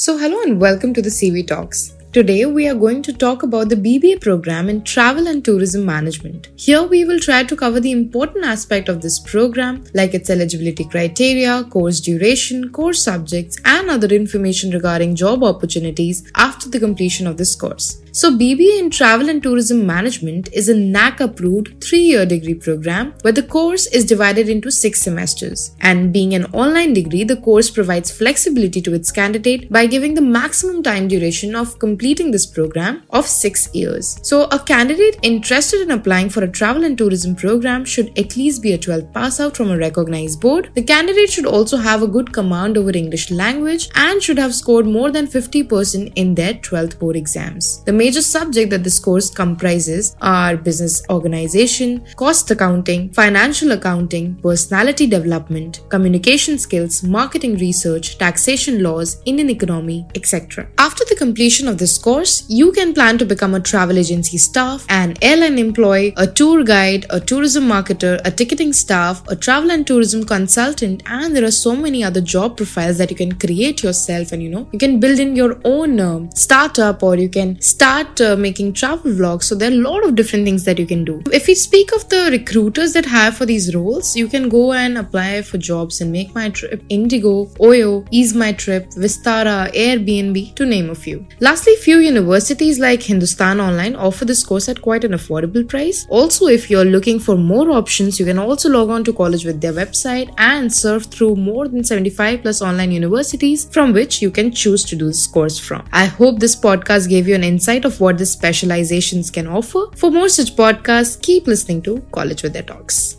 So, hello and welcome to the CV Talks. Today, we are going to talk about the BBA program in Travel and Tourism Management. Here, we will try to cover the important aspect of this program, like its eligibility criteria, course duration, course subjects, and other information regarding job opportunities after the completion of this course. So, BBA in Travel and Tourism Management is a NAAC approved three year degree program where the course is divided into six semesters. And being an online degree, the course provides flexibility to its candidate by giving the maximum time duration of completing this program of six years. So, a candidate interested in applying for a travel and tourism program should at least be a 12th pass out from a recognized board. The candidate should also have a good command over English language and should have scored more than 50% in their 12th board exams. The major subject that this course comprises are business organization, cost accounting, financial accounting, personality development, communication skills, marketing research, taxation laws, Indian economy, etc. After the completion of this course, you can plan to become a travel agency staff, an airline employee, a tour guide, a tourism marketer, a ticketing staff, a travel and tourism consultant, and there are so many other job profiles that you can create yourself and you know you can build in your own uh, startup or you can start start uh, making travel vlogs. So there are a lot of different things that you can do. If we speak of the recruiters that have for these roles, you can go and apply for jobs and MakeMyTrip, Indigo, Oyo, EaseMyTrip, Vistara, Airbnb, to name a few. Lastly, few universities like Hindustan Online offer this course at quite an affordable price. Also, if you're looking for more options, you can also log on to College Vidya website and surf through more than 75 plus online universities from which you can choose to do this course from. I hope this podcast gave you an insight of what the specializations can offer. For more such podcasts, keep listening to College Vidya Talks.